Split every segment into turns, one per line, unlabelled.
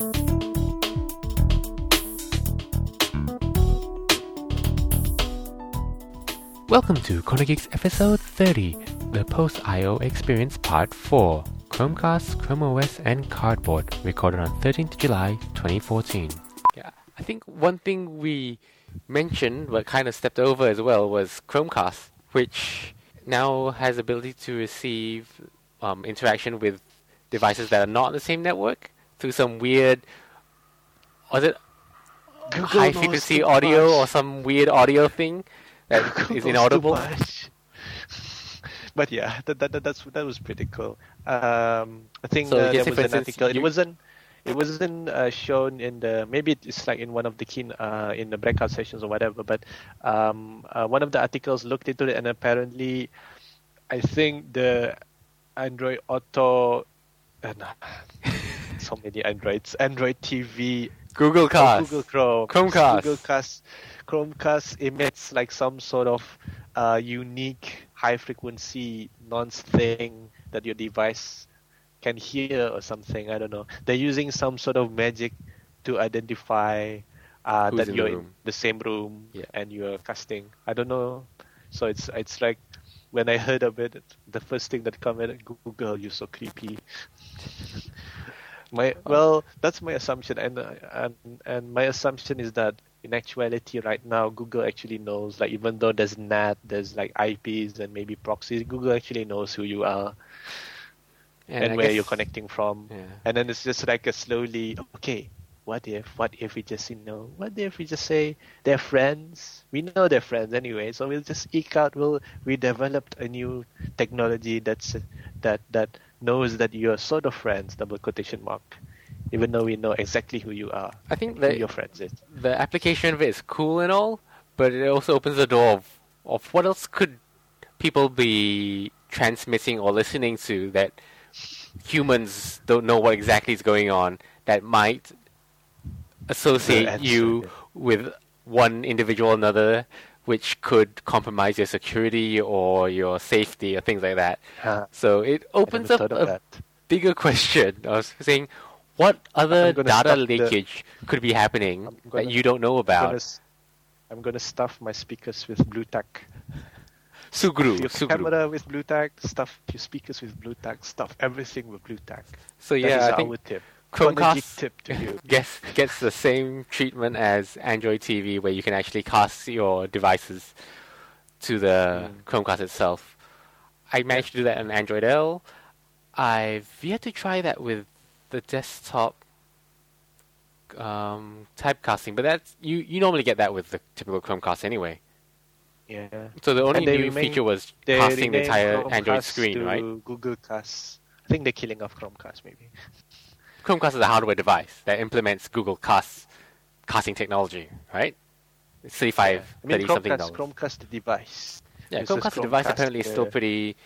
Welcome to ChronoGeeks episode 30, the Post IO Experience Part 4, Chromecast, Chrome OS, and Cardboard, recorded on 13th July 2014. Yeah, I think one thing we mentioned, but kind of stepped over as well, was Chromecast, which now has ability to receive um, interaction with devices that are not on the same network through some weird, was it
Google
high frequency audio or some weird audio thing that
Google
is inaudible?
but yeah, that, that, that that's that was pretty cool. Um, I think
So
uh, there was an article.
you-
It wasn't it wasn't uh, shown in the maybe it's like in one of the key uh, in the breakout sessions or whatever. But um, uh, one of the articles looked into it, and apparently, I think the Android Auto. Uh, no, so many Androids. Android TV
Google Cast.
Google Chrome,
Chromecast.
Google Cast, Chromecast emits like some sort of uh, unique high frequency nonce thing that your device can hear or something. I don't know. They're using some sort of magic to identify uh, that
in
you're in the same room
Yeah.
and you're casting. I don't know. So it's it's like when I heard of it, the first thing that came at Google, you're so creepy. My well, that's my assumption, and and and my assumption is that in actuality, right now, Google actually knows. Like even though there's NAT, there's like IPs and maybe proxies. Google actually knows who you are and,
I
where
guess-
you're connecting from.
Yeah.
And then it's just like a slowly, okay, what if, what if we just, you know, what if we just say they're friends? We know they're friends anyway, so we'll just eke out, we'll, we developed a new technology that's, that, that knows that you're sort of friends, double quotation mark, even though we know exactly who you are,
I think that
your friends is.
the application of it is cool and all, but it also opens the door of, of what else could people be transmitting or listening to that humans don't know what exactly is going on that might associate you with one individual or another which could compromise your security or your safety or things like that.
Uh,
So it opens up a
that.
bigger question. I was saying, what other data
stop the-
leakage could be happening
I'm
that you don't know about?
gonna, I'm gonna stuff my speakers with Blu Tack.
Sugru,
your
Sugru.
camera with Blu Tack, stuff your speakers with Blu Tack, stuff everything with Blu Tack.
So yeah,
is
I
our
think
tip.
Chromecast
Chronologic tip to you.
gets gets the same treatment as Android TV, where you can actually cast your devices to the
Mm.
Chromecast itself. I managed to do that on Android L. I've yet to try that with the desktop um, tab casting, but that's you. You normally get that with the typical Chromecast anyway.
Yeah.
So the only new
remain-
feature was casting the entire Android screen, right?
Google Cast. I think they're killing off Chromecast maybe.
Chromecast is a hardware device that implements Google Cast casting technology, right? It's 35,
I mean
30 something
Chromecast,
dollars.
Chromecast the device.
yeah,
just
Chromecast device
Chromecast,
apparently is still
uh,
pretty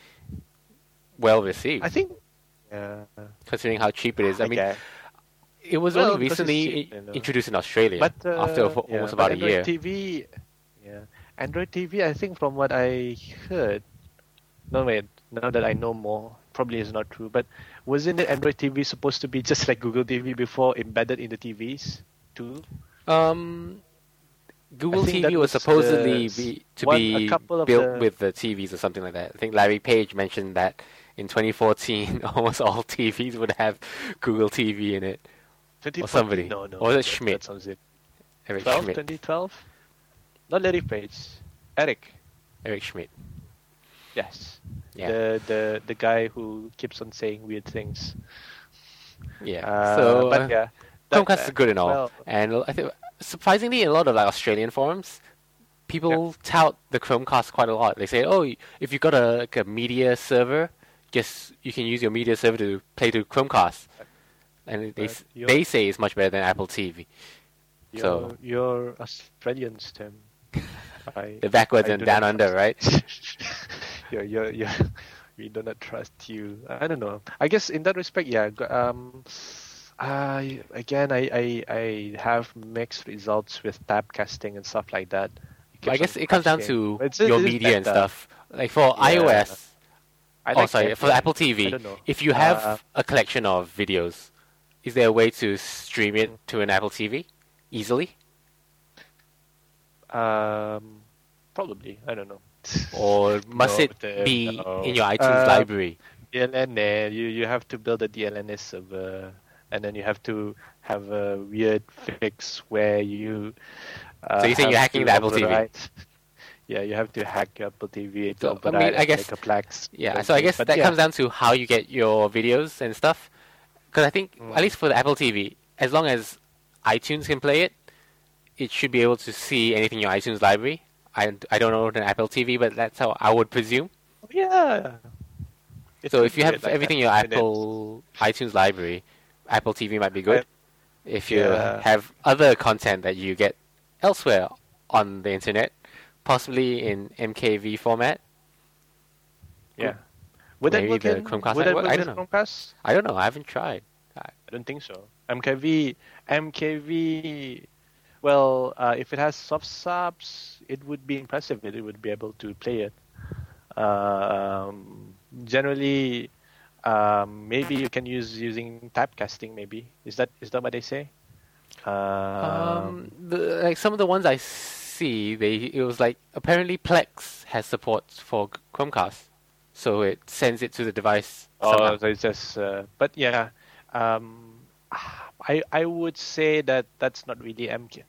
well received,
I think. Yeah.
considering how cheap it is. I mean,
guess.
it was
Well,
only recently
cheap, you know.
introduced in Australia
But uh,
after almost
yeah,
about a
Android
year.
TV, yeah, Android TV. I think from what I heard, no wait, now that I know more, probably is not true. But wasn't the Android TV supposed to be just like Google TV before embedded in the TVs too?
Um, Google TV was
was
supposedly be, to
one- a
be
couple of
built
the-
with the TVs or something like that. I think Larry Page mentioned that in 2014, almost all TVs would have Google TV in it.
2014?
somebody.
No, no.
Or was it Schmidt?
That sounds it.
Eric
12,
Schmidt.
2012? Not Larry Page. Eric.
Eric Schmidt.
Yes.
Yeah.
The the the guy who keeps on saying weird things.
Yeah.
Uh,
so
but
uh,
yeah. that-
Chromecast is good and all,
well,
and I think surprisingly, in a lot of like Australian forums, people tout the Chromecast quite a lot. They say, "Oh, if you got a, like a media server, just you can use your media server to play to Chromecast," and they they say it's much better than Apple TV.
You're,
So-
you're Australians, Tim. I,
The backwards
I
and down under, right?
you're, you're, you're, we do not trust you. I don't know. I guess in that respect, yeah. Um, I again, I, I, I have mixed results with tab casting and stuff like that.
I guess it comes down to
It's-
your
it is
media and stuff. Like for
Yeah.
iOS,
I
oh sorry,
that,
for. Apple TV, if you have
Uh,
a collection of videos is there a way to stream it to an Apple TV easily?
Um, probably. I don't know.
Or must
No,
it
the-
be
no.
in your iTunes
Uh,
library?
DLNA, you you have to build a DLNA server, and then you have to have a weird fix where you. Uh,
So you're saying you're hacking the Apple TV?
override- Yeah, you have to hack Apple TV to
So, I mean, I guess-
make a Plex.
Yeah, so I guess
But
that
yeah.
comes down to how you get your videos and stuff. Because I think,
Mm.
at least for the Apple TV, as long as iTunes can play it, it should be able to see anything in your iTunes library. I, I don't know an Apple TV, but that's how I would presume.
Oh, yeah. It
so if you have
like
everything in your Apple iTunes library, Apple TV might be good. If you
Yeah.
have other content that you get elsewhere on the internet, possibly in MKV format,
Yeah. Would that work
the
in-
Chromecast
would that work
I don't know.
Chromecast?
I don't know. I haven't tried.
I don't think so. MKV, MKV. Well, uh, if it has soft subs, it would be impressive. That it would be able to play it. Um, generally, um, maybe you can use using tab casting. Maybe is that is that what they say? Um,
Um, the, like some of the ones I see, they it was like apparently Plex has support for Chromecast, so it sends it to the device.
Oh,
somehow.
so it's just. Uh, but yeah, um, I I would say that that's not really MK.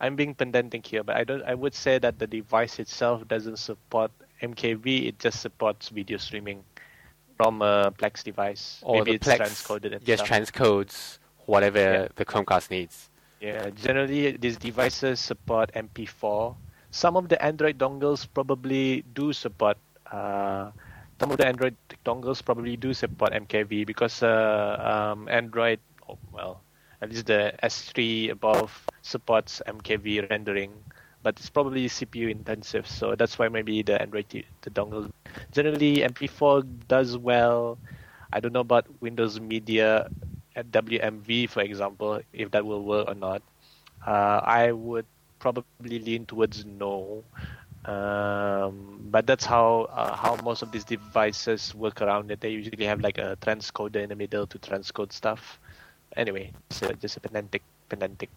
I'm being pedantic here, but I don't. I would say that the device itself doesn't support MKV. It just supports video streaming from a Plex device.
or
Maybe
the
it's
Plex
transcoded and
just
stuff.
transcodes whatever
Yeah.
the Chromecast needs.
Yeah, generally these devices support MP4. Some of the Android dongles probably do support. Uh, some of the Android dongles probably do support MKV because uh, um, Android, oh, well, at least the S3 above supports MKV rendering, but it's probably CPU intensive, so that's why maybe the Android t- the dongle. Generally, MP4 does well. I don't know about Windows Media at WMV, for example, if that will work or not. Uh, I would probably lean towards no. Um, but that's how uh, how most of these devices work around it. They usually have like a transcoder in the middle to transcode stuff. Anyway, uh, just a pedantic, pedantic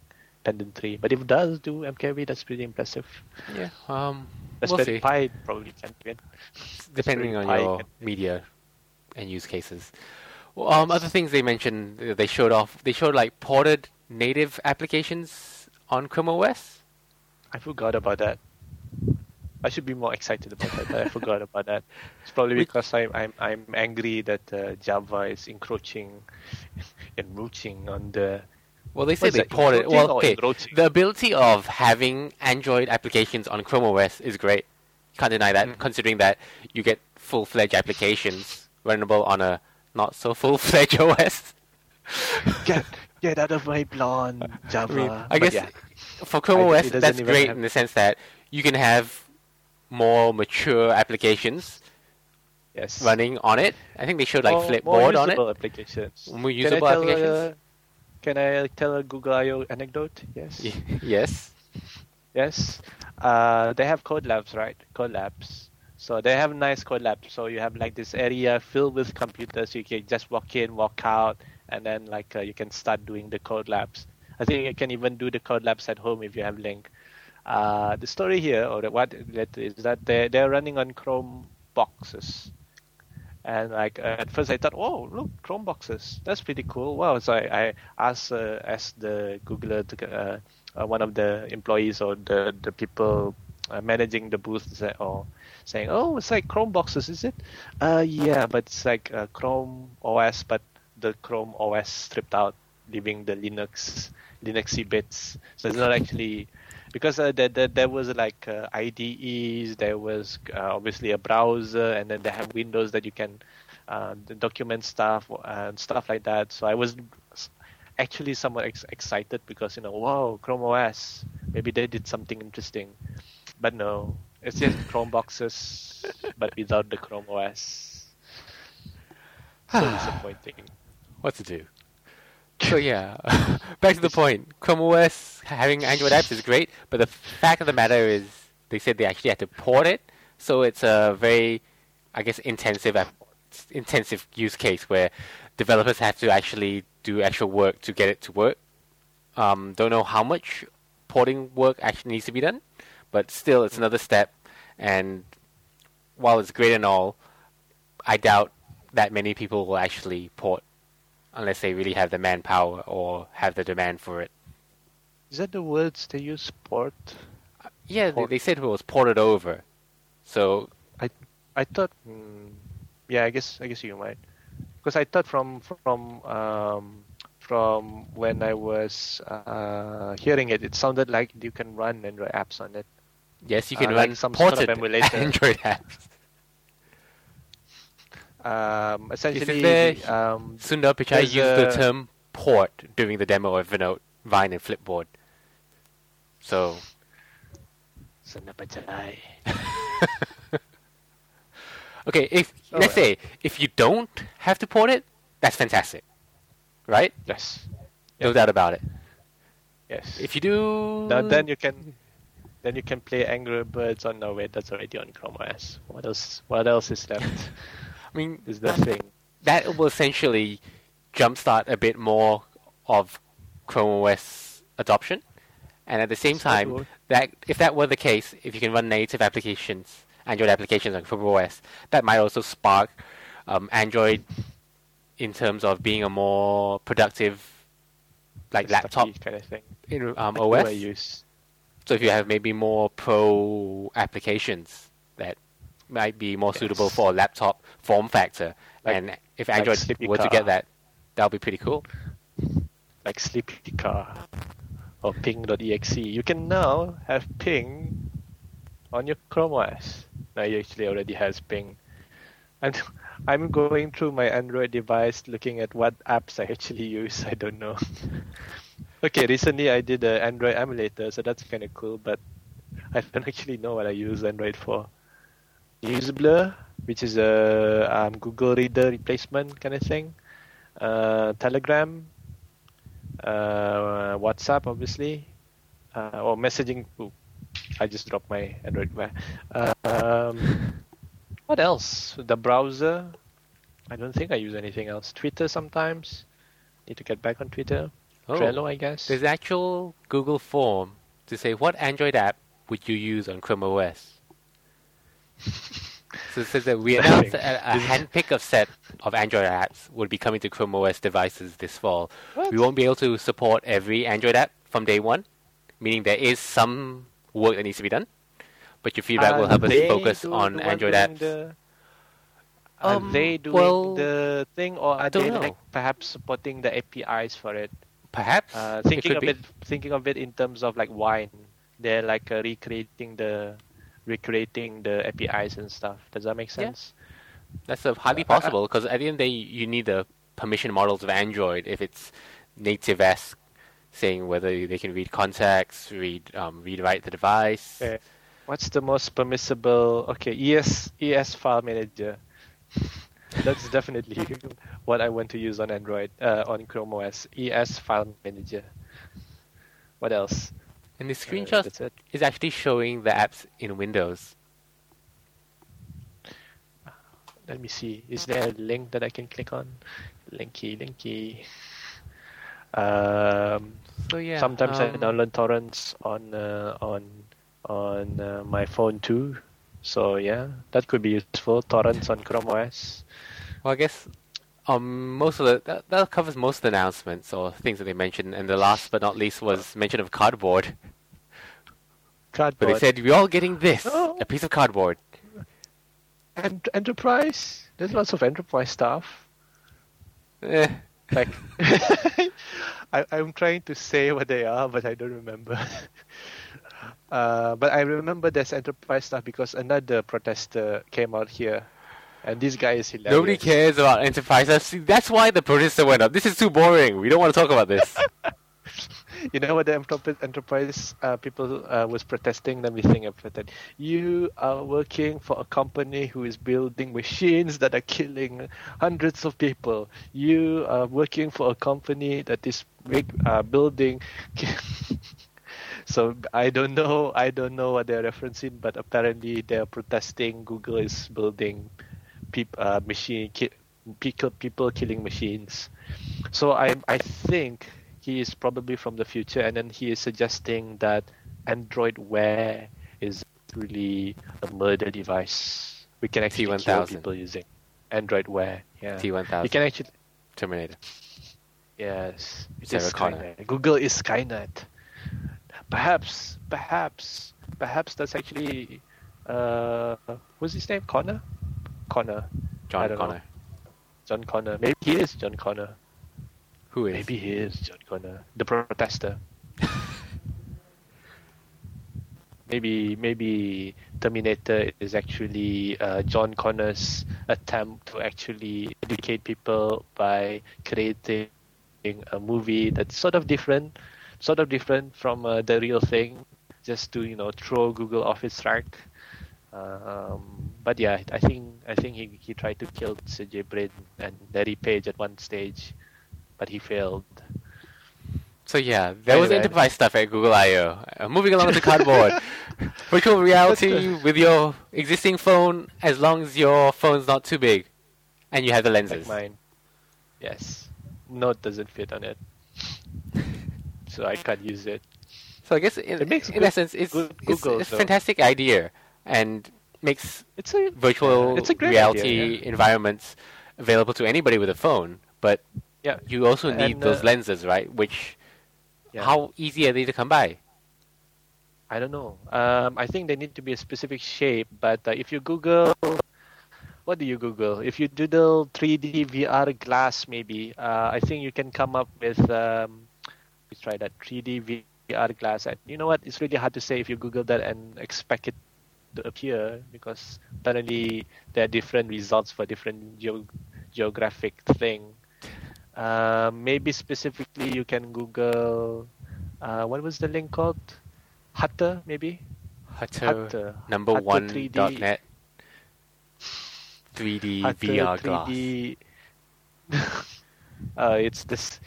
pedantry. But if it does do MKV, that's pretty impressive.
Yeah. Um.
That's
we'll see.
Pi probably can do it.
Depending on
Pi
your
can-
media and use cases. Well, um, other things they mentioned, uh, they showed off. They showed like ported native applications on Chrome OS.
I forgot about that. I should be more excited about that, but I forgot about that. It's probably because I'm I'm I'm angry that uh, Java is encroaching, and encroaching on the.
Well, they
say
they ported. Well, okay. The ability of having Android applications on Chrome OS is great. Can't deny that,
Mhm.
considering that you get full-fledged applications runnable on a not so full-fledged OS.
Get get out of my blonde Java.
I mean, I guess
yeah,
for Chrome
I-
OS, that's great
have-
in the sense that you can have more mature applications
yes.
running on it. I think they showed like
more, more
Flipboard on it.
More usable applications.
More usable
tell,
applications.
Uh, can I tell a Google I/O anecdote? Yes.
Yes.
Yes. Uh, they have code labs, right? Code labs. So they have nice code labs. So you have like this area filled with computers. You can just walk in, walk out, and then like uh, you can start doing the code labs. I think you can even do the code labs at home if you have link. Uh, the story here, or what that is that they they're running on Chrome boxes. And like uh, at first I thought, oh look, Chrome boxes, that's pretty cool. Wow! So I, I asked uh, asked the Googler to uh, uh, one of the employees or the the people uh, managing the booth or saying, oh, it's like Chrome boxes, is it? Uh, yeah, but it's like Chrome OS, but the Chrome OS stripped out, leaving the Linux Linuxy bits. So it's not actually because uh, there, there, there was like uh, IDEs, there was uh, obviously a browser, and then they have Windows that you can uh, document stuff and stuff like that. So I was actually somewhat ex- excited because you know, wow, Chrome OS, maybe they did something interesting, but no, it's just Chrome boxes, but without the Chrome OS. So disappointing.
What to do? So yeah, back to the point. Chrome OS having Android apps is great, but the fact of the matter is they said they actually had to port it, so it's a very, I guess, intensive intensive use case where developers have to actually do actual work to get it to work. Um, don't know how much porting work actually needs to be done, but still, it's another step. And while it's great and all, I doubt that many people will actually port unless they really have the manpower or have the demand for it.
Is that the words they use? Port.
Yeah, they,
Port.
they said it was ported over. So
I I thought. Mm, yeah, I guess. I guess you might. Because I thought from from um, from when I was uh, hearing it, it sounded like you can run Android apps on it.
yes, you can
Uh,
run
like some sort of emulator.
Android apps.
Um, essentially,
there-
um,
Sundar Pichai used the term port during the demo of Vinode, Vine, and Flipboard. So
Sanapachai.
Okay, if
Oh,
let's
well.
say if you don't have to port it, that's fantastic, right?
Yes.
No
Yeah.
doubt about it.
Yes.
If you do,
Now, then you can then you can play Angry Birds on no wait that's already on Chrome OS. What else what else is left?
I mean,
is the thing.
that will essentially jumpstart a bit more of Chrome OS adoption, and at the same time, that if that were the case, if you can run native applications, Android applications on Chrome OS, that might also spark um, Android in terms of being a more productive, like laptop
kind of thing.
in um,
Like the way I
OS.
use.
So if you have maybe more pro applications that might be more suitable for a laptop form factor,
Like-
and if Android
Sleepy
were to get that, that would be pretty cool.
like Sleepy Car or Ping.exe. You can now have Ping on your Chrome OS. Now you actually already has Ping. And I'm going through my Android device looking at what apps I actually use. I don't know. okay, recently I did an Android emulator, so that's kind of cool, but I don't actually know what I use Android for. Use Blur, which is a um, Google Reader replacement kind of thing. Uh, Telegram, uh, WhatsApp, obviously, uh, or messaging. Ooh, I just dropped my Android. Um, what else? The browser. I don't think I use anything else. Twitter sometimes. Need to get back on Twitter.
Oh,
Trello, I guess.
there's actual Google form to say what Android app would you use on Chrome OS. so it says that we announced a, a handpick of set of Android apps would be coming to Chrome OS devices this fall.
What?
We won't be able to support every Android app from day one, meaning there is some work that needs to be done. But your feedback will help us focus on Android apps.
The, are
Um,
they doing
well,
the thing, or are they like perhaps supporting the APIs for it?
Perhaps
Uh, thinking
could
of
be.
it, thinking of it in terms of like wine, they're like uh, recreating the, recreating the APIs and stuff. Does that make sense?
Yeah.
sense?
That's uh, highly
I- I-
possible because at the end of the day, you need the permission models of Android if it's native-esque, saying whether they can read contacts, read um, read write the device.
Okay. What's the most permissible? Okay, ES ES file manager. That's definitely what I want to use on Android, uh, on Chrome OS. ES file manager. What else?
And the
Uh,
screenshot
it.
is actually showing the apps in Windows.
Let me see. Is there a link that I can click on? Linky, linky. Um,
So yeah,
sometimes I
um,
download torrents on uh, on on uh, my phone too. So yeah, that could be useful. Torrents on Chrome OS.
Well, I guess um, most of the that, that covers most of the announcements or things that they mentioned, and the last but not least was mention of cardboard.
Cardboard.
But they said we're all getting this,
Oh.
a piece of cardboard.
and enterprise. There's lots of enterprise stuff.
Eh,
Like, I, I'm trying to say what they are, but I don't remember. uh, but I remember there's enterprise stuff because another protester came out here, and this guy is hilarious.
Nobody cares about enterprise. That's, why the producer went up. This is too boring. We don't want to talk about this.
You know what the enterprise, enterprise uh, people uh, was protesting? Let me think about that. You are working for a company who is building machines that are killing hundreds of people. You are working for a company that is big, uh, building. so I don't know. I don't know what they're referencing, but apparently they're protesting. Google is building peop, uh, machine ki- people people killing machines. So I I think he is probably from the future, and then he is suggesting that Android Wear is really a murder device. We can actually
T1000.
people using Android Wear. Yeah,
T1000.
you can actually
Terminator.
Yes, it
Sarah Connor.
Skynet. Google is Skynet. Perhaps, perhaps, perhaps that's actually uh, what's his name? Connor. Connor.
John
don't know.
Connor.
John Connor. Maybe he is John Connor.
Who is?
Maybe he is John Connor, the protester. maybe maybe Terminator is actually uh, John Connor's attempt to actually educate people by creating a movie that's sort of different, sort of different from uh, the real thing, just to you know throw Google off its track. Um, but yeah, I think I think he, he tried to kill Sergey Brin and Larry Page at one stage, but he failed.
So yeah, there was enterprise stuff at Google I/O. Uh, moving along to cardboard, virtual reality with your existing phone, as long as your phone's not too big, and you have the lenses.
Like mine. Yes. Note doesn't fit on it. so I can't use it.
So I guess in,
It makes
in
good-
essence, it's
good
it's,
Google,
it's a fantastic idea and makes
It's a
virtual
it's a
reality
idea, yeah.
environments available to anybody with a phone. But
Yeah.
you also need
And,
those
uh,
lenses, right? Which
Yeah.
how easy are they to come by?
I don't know. Um, I think they need to be a specific shape, but uh, if you Google, what do you Google? If you doodle 3D VR glass, maybe uh, I think you can come up with. Um, let's try that 3D VR glass. And you know what? It's really hard to say if you Google that and expect it appear because apparently there are different results for different geo- geographic thing. Uh, maybe specifically you can Google. Uh, what was the link called? Hutter, maybe.
Hutter
Hutter.
number
Hutter
one
3D.
dot net. 3D
Hutter
VR glass.
3D. uh, it's this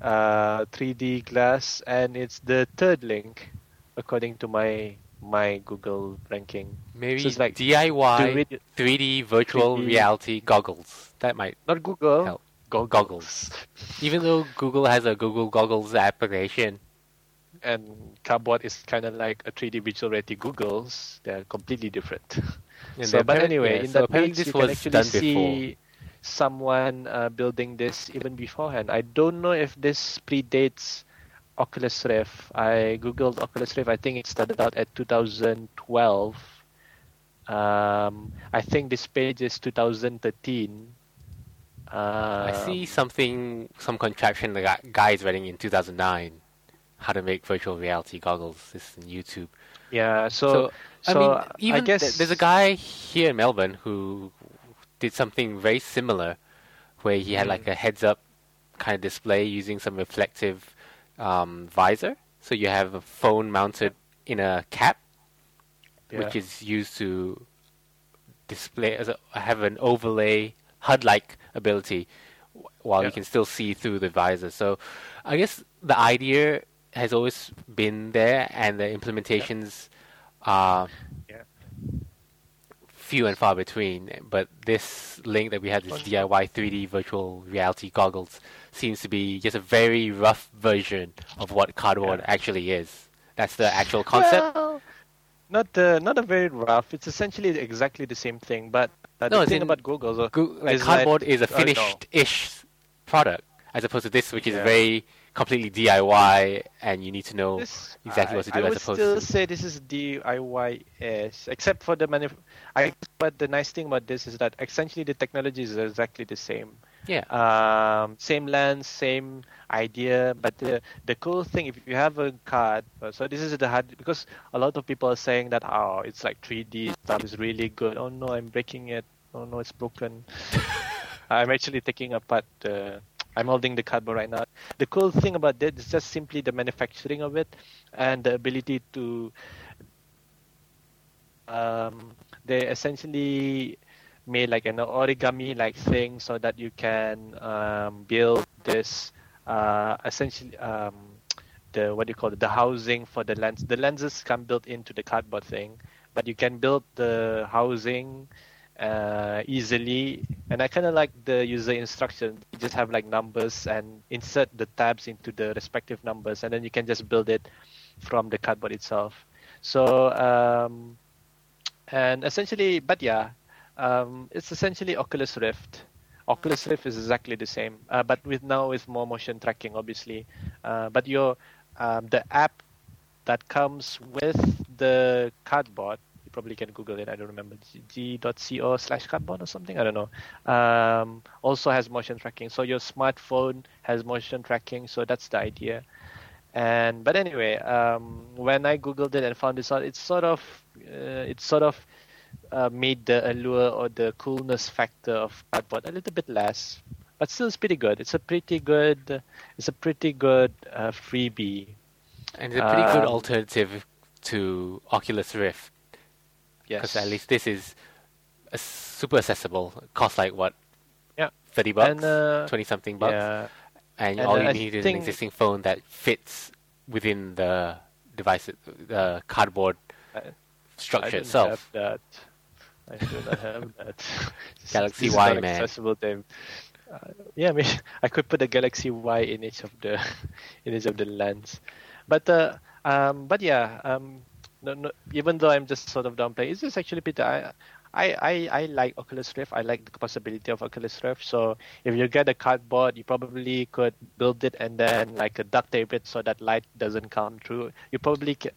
uh, 3D glass, and it's the third link, according to my my Google ranking.
Maybe
So it's like
DIY 3D virtual
3D.
reality goggles. That might
Not Google.
Help.
Goggles.
Goggles. even though Google has a Google Goggles application.
And Cardboard is kind of like a 3D virtual reality Googles. They're completely different. So, but anyway,
yeah,
in
so apparently
page,
this
you can actually
done
see
before.
someone uh, building this even beforehand. I don't know if this predates Oculus Rift. I googled Oculus Rift. I think it started out at 2012. Um, I think this page is 2013. Uh,
I see something, some contraption the guy, is writing in 2009. How to make virtual reality goggles. This is on YouTube.
Yeah. So,
I
so
mean,
I
even
guess
there's a guy here in Melbourne who did something very similar, where he had
Mm.
like a heads-up kind of display using some reflective um, visor. So you have a phone mounted in a cap, which is used to display as a, have an overlay HUD-like ability, wh- while you can still see through the visor. So, I guess the idea has always been there, and the implementations are
Yeah.
Few and far between. But this link that we have, this DIY 3D virtual reality goggles, seems to be just a very rough version of what cardboard
Yeah.
actually is. That's the actual concept.
Well, not uh, not a very rough. It's essentially exactly the same thing. But uh,
No,
the thing
in
about Google, so
Goo- like cardboard is a
uh,
finished-ish product, as opposed to this, which is
Yeah.
very completely DIY, and you need to know
This-
exactly
I,
what to
I
do as
would
opposed
still
to.
say this is DIY-ish, except for the manuf- I But the nice thing about this is that essentially the technology is exactly the same.
Yeah.
Um, same lens, same idea, but the the cool thing if you have a card, uh, so this is the hard because a lot of people are saying that oh it's like 3D stuff is really good. Oh no, I'm breaking it. Oh no, it's broken. I'm actually taking apart the. I'm holding the cardboard right now. The cool thing about that is just simply the manufacturing of it and the ability to. Um, they essentially made like an origami like thing so that you can um, build this uh, essentially um, the what do you call it the housing for the lens the lenses come built into the cardboard thing but you can build the housing uh, easily. And I kind of like the user instruction. You just have like numbers and insert the tabs into the respective numbers, and then you can just build it from the cardboard itself. So um, and essentially, but yeah, um, it's essentially Oculus Rift. Oculus Rift is exactly the same, uh, but with now with more motion tracking, obviously. Uh, but your um, the app that comes with the cardboard, probably can Google it. I don't remember g.co slash cardboard or something. I don't know. Um, also has motion tracking, so your smartphone has motion tracking. So that's the idea. And but anyway, um, when I googled it and found this out, it's sort of uh, it's sort of uh, made the allure or the coolness factor of cardboard a little bit less, but still it's pretty good. It's a pretty good it's a pretty good uh, freebie,
and it's a pretty good
Um,
alternative to Oculus Rift
yes.
because at least this is super accessible. Costs like what?
Yeah.
thirty bucks,
and uh,
twenty something bucks,
yeah,
and,
and,
all you
I
need is an existing phone that fits within the device, the cardboard
I- I
structure
don't
itself.
have that. I do not have that.
Galaxy
This is
Y, man.
Accessible to, uh, yeah, I mean, I could put the Galaxy Y in each of the in each of the lens, but uh, um, but yeah, um, no, no, even though I'm just sort of downplaying, it's just actually Peter. I, I, I, I like Oculus Rift. I like the possibility of Oculus Rift. So if you get a cardboard, you probably could build it and then like a duct tape it so that light doesn't come through. You probably can,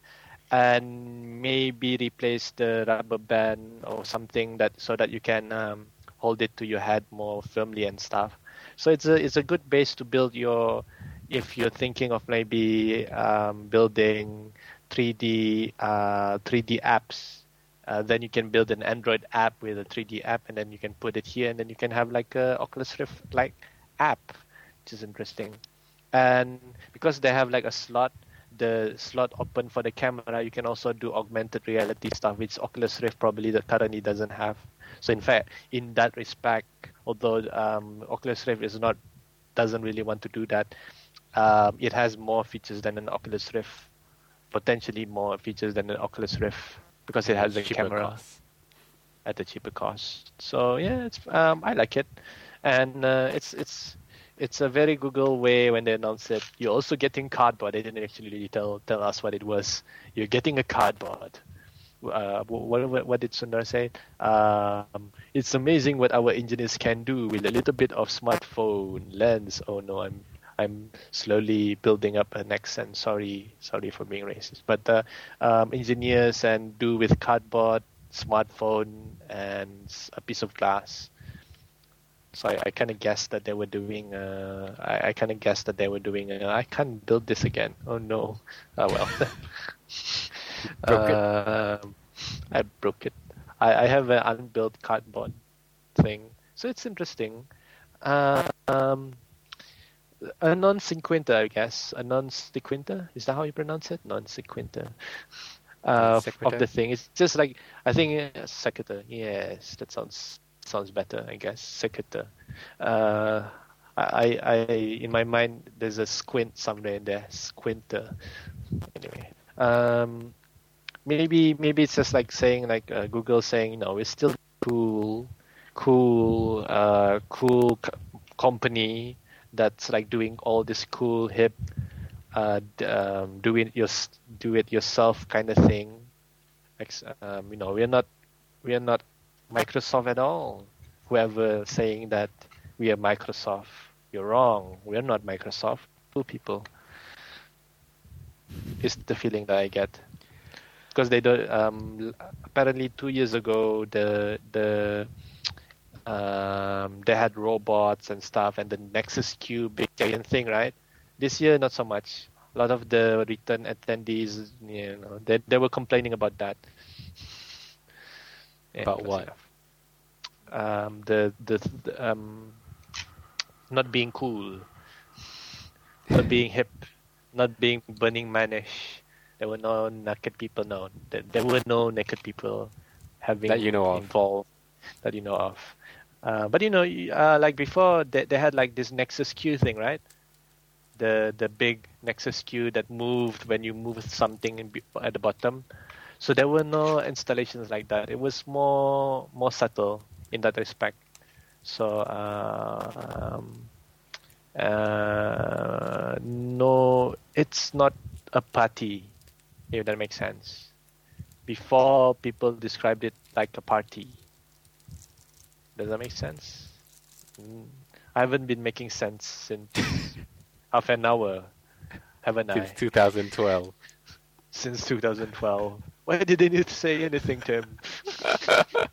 and maybe replace the rubber band or something that so that you can um, hold it to your head more firmly and stuff. So it's a it's a good base to build your if you're thinking of maybe um, building 3D uh, 3D apps. Uh, then you can build an Android app with a 3D app, and then you can put it here, and then you can have like a Oculus Rift like app, which is interesting. And because they have like a slot, the slot open for the camera, you can also do augmented reality stuff, which Oculus Rift probably that currently doesn't have. So in fact, in that respect, although um, Oculus Rift is not doesn't really want to do that, um, it has more features than an Oculus Rift, potentially more features than an Oculus Rift because it has a camera
cost.
at the cheaper cost. So yeah, it's um, I like it, and uh, it's it's it's a very Google way when they announced it. You're also getting cardboard. They didn't actually really tell tell us what it was. You're getting a cardboard. Uh, what, what, what did Sundar say? Um, it's amazing what our engineers can do with a little bit of smartphone lens. Oh no, I'm I'm slowly building up an accent. Sorry, sorry for being racist. But uh, um, engineers and do with cardboard, smartphone, and a piece of glass. So I, I kind of guessed that they were doing. Uh, I, I kind of guessed that they were doing. Uh, I can't build this again. Oh no. Oh well. Um, I broke it. I, I have an unbuilt cardboard thing, so it's interesting. Uh, um, a non sequenter, I guess. A non sequenter. Is that how you pronounce it? Non sequenter. Uh, of the thing. It's just like I think uh, sequitur. Yes, that sounds sounds better. I guess sequitur. Uh, I, I, in my mind, there's a squint somewhere in there. Squinter. Anyway, um, maybe maybe it's just like saying like uh, Google saying, no, we're still cool, cool, uh, cool c- company that's like doing all this cool hip, uh, um, do it your do it yourself kind of thing. Um, you know, we're not we're not Microsoft at all. Whoever saying that we are Microsoft, you're wrong. We're not Microsoft. Cool people. Is the feeling that I get because they do. Um, apparently, two years ago, the the um, they had robots and stuff, and the Nexus Q big giant thing, right? This year, not so much. A lot of the return attendees, you know, they they were complaining about that. Yeah,
About
that's
what?
Um, the the the, um, not being cool, not being hip, not being Burning Manish. There were no naked people known. There, there were no naked people having
That you know of.
involved that you know of. Uh, but you know, uh, like before, they, they had like this Nexus Q thing, right? The the big Nexus Q that moved when you moved something in, at the bottom. So there were no installations like that. It was more more subtle in that respect. So uh, um, uh, no, it's not a party, if that makes sense. Before people described it like a party. Does that make sense? Mm, I haven't been making sense since half an hour, haven't
Since
I?
2012.
Since 2012. Why did they need to say anything, Tim?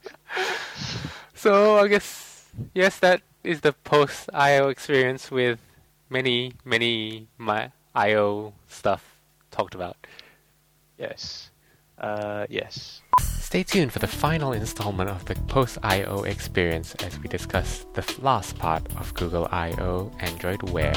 So I guess yes, that is the post IO experience with many many my IO stuff talked about.
Yes. Uh, yes.
Stay tuned for the final installment of the post IO experience as we discuss the last part of Google I/O Android Wear.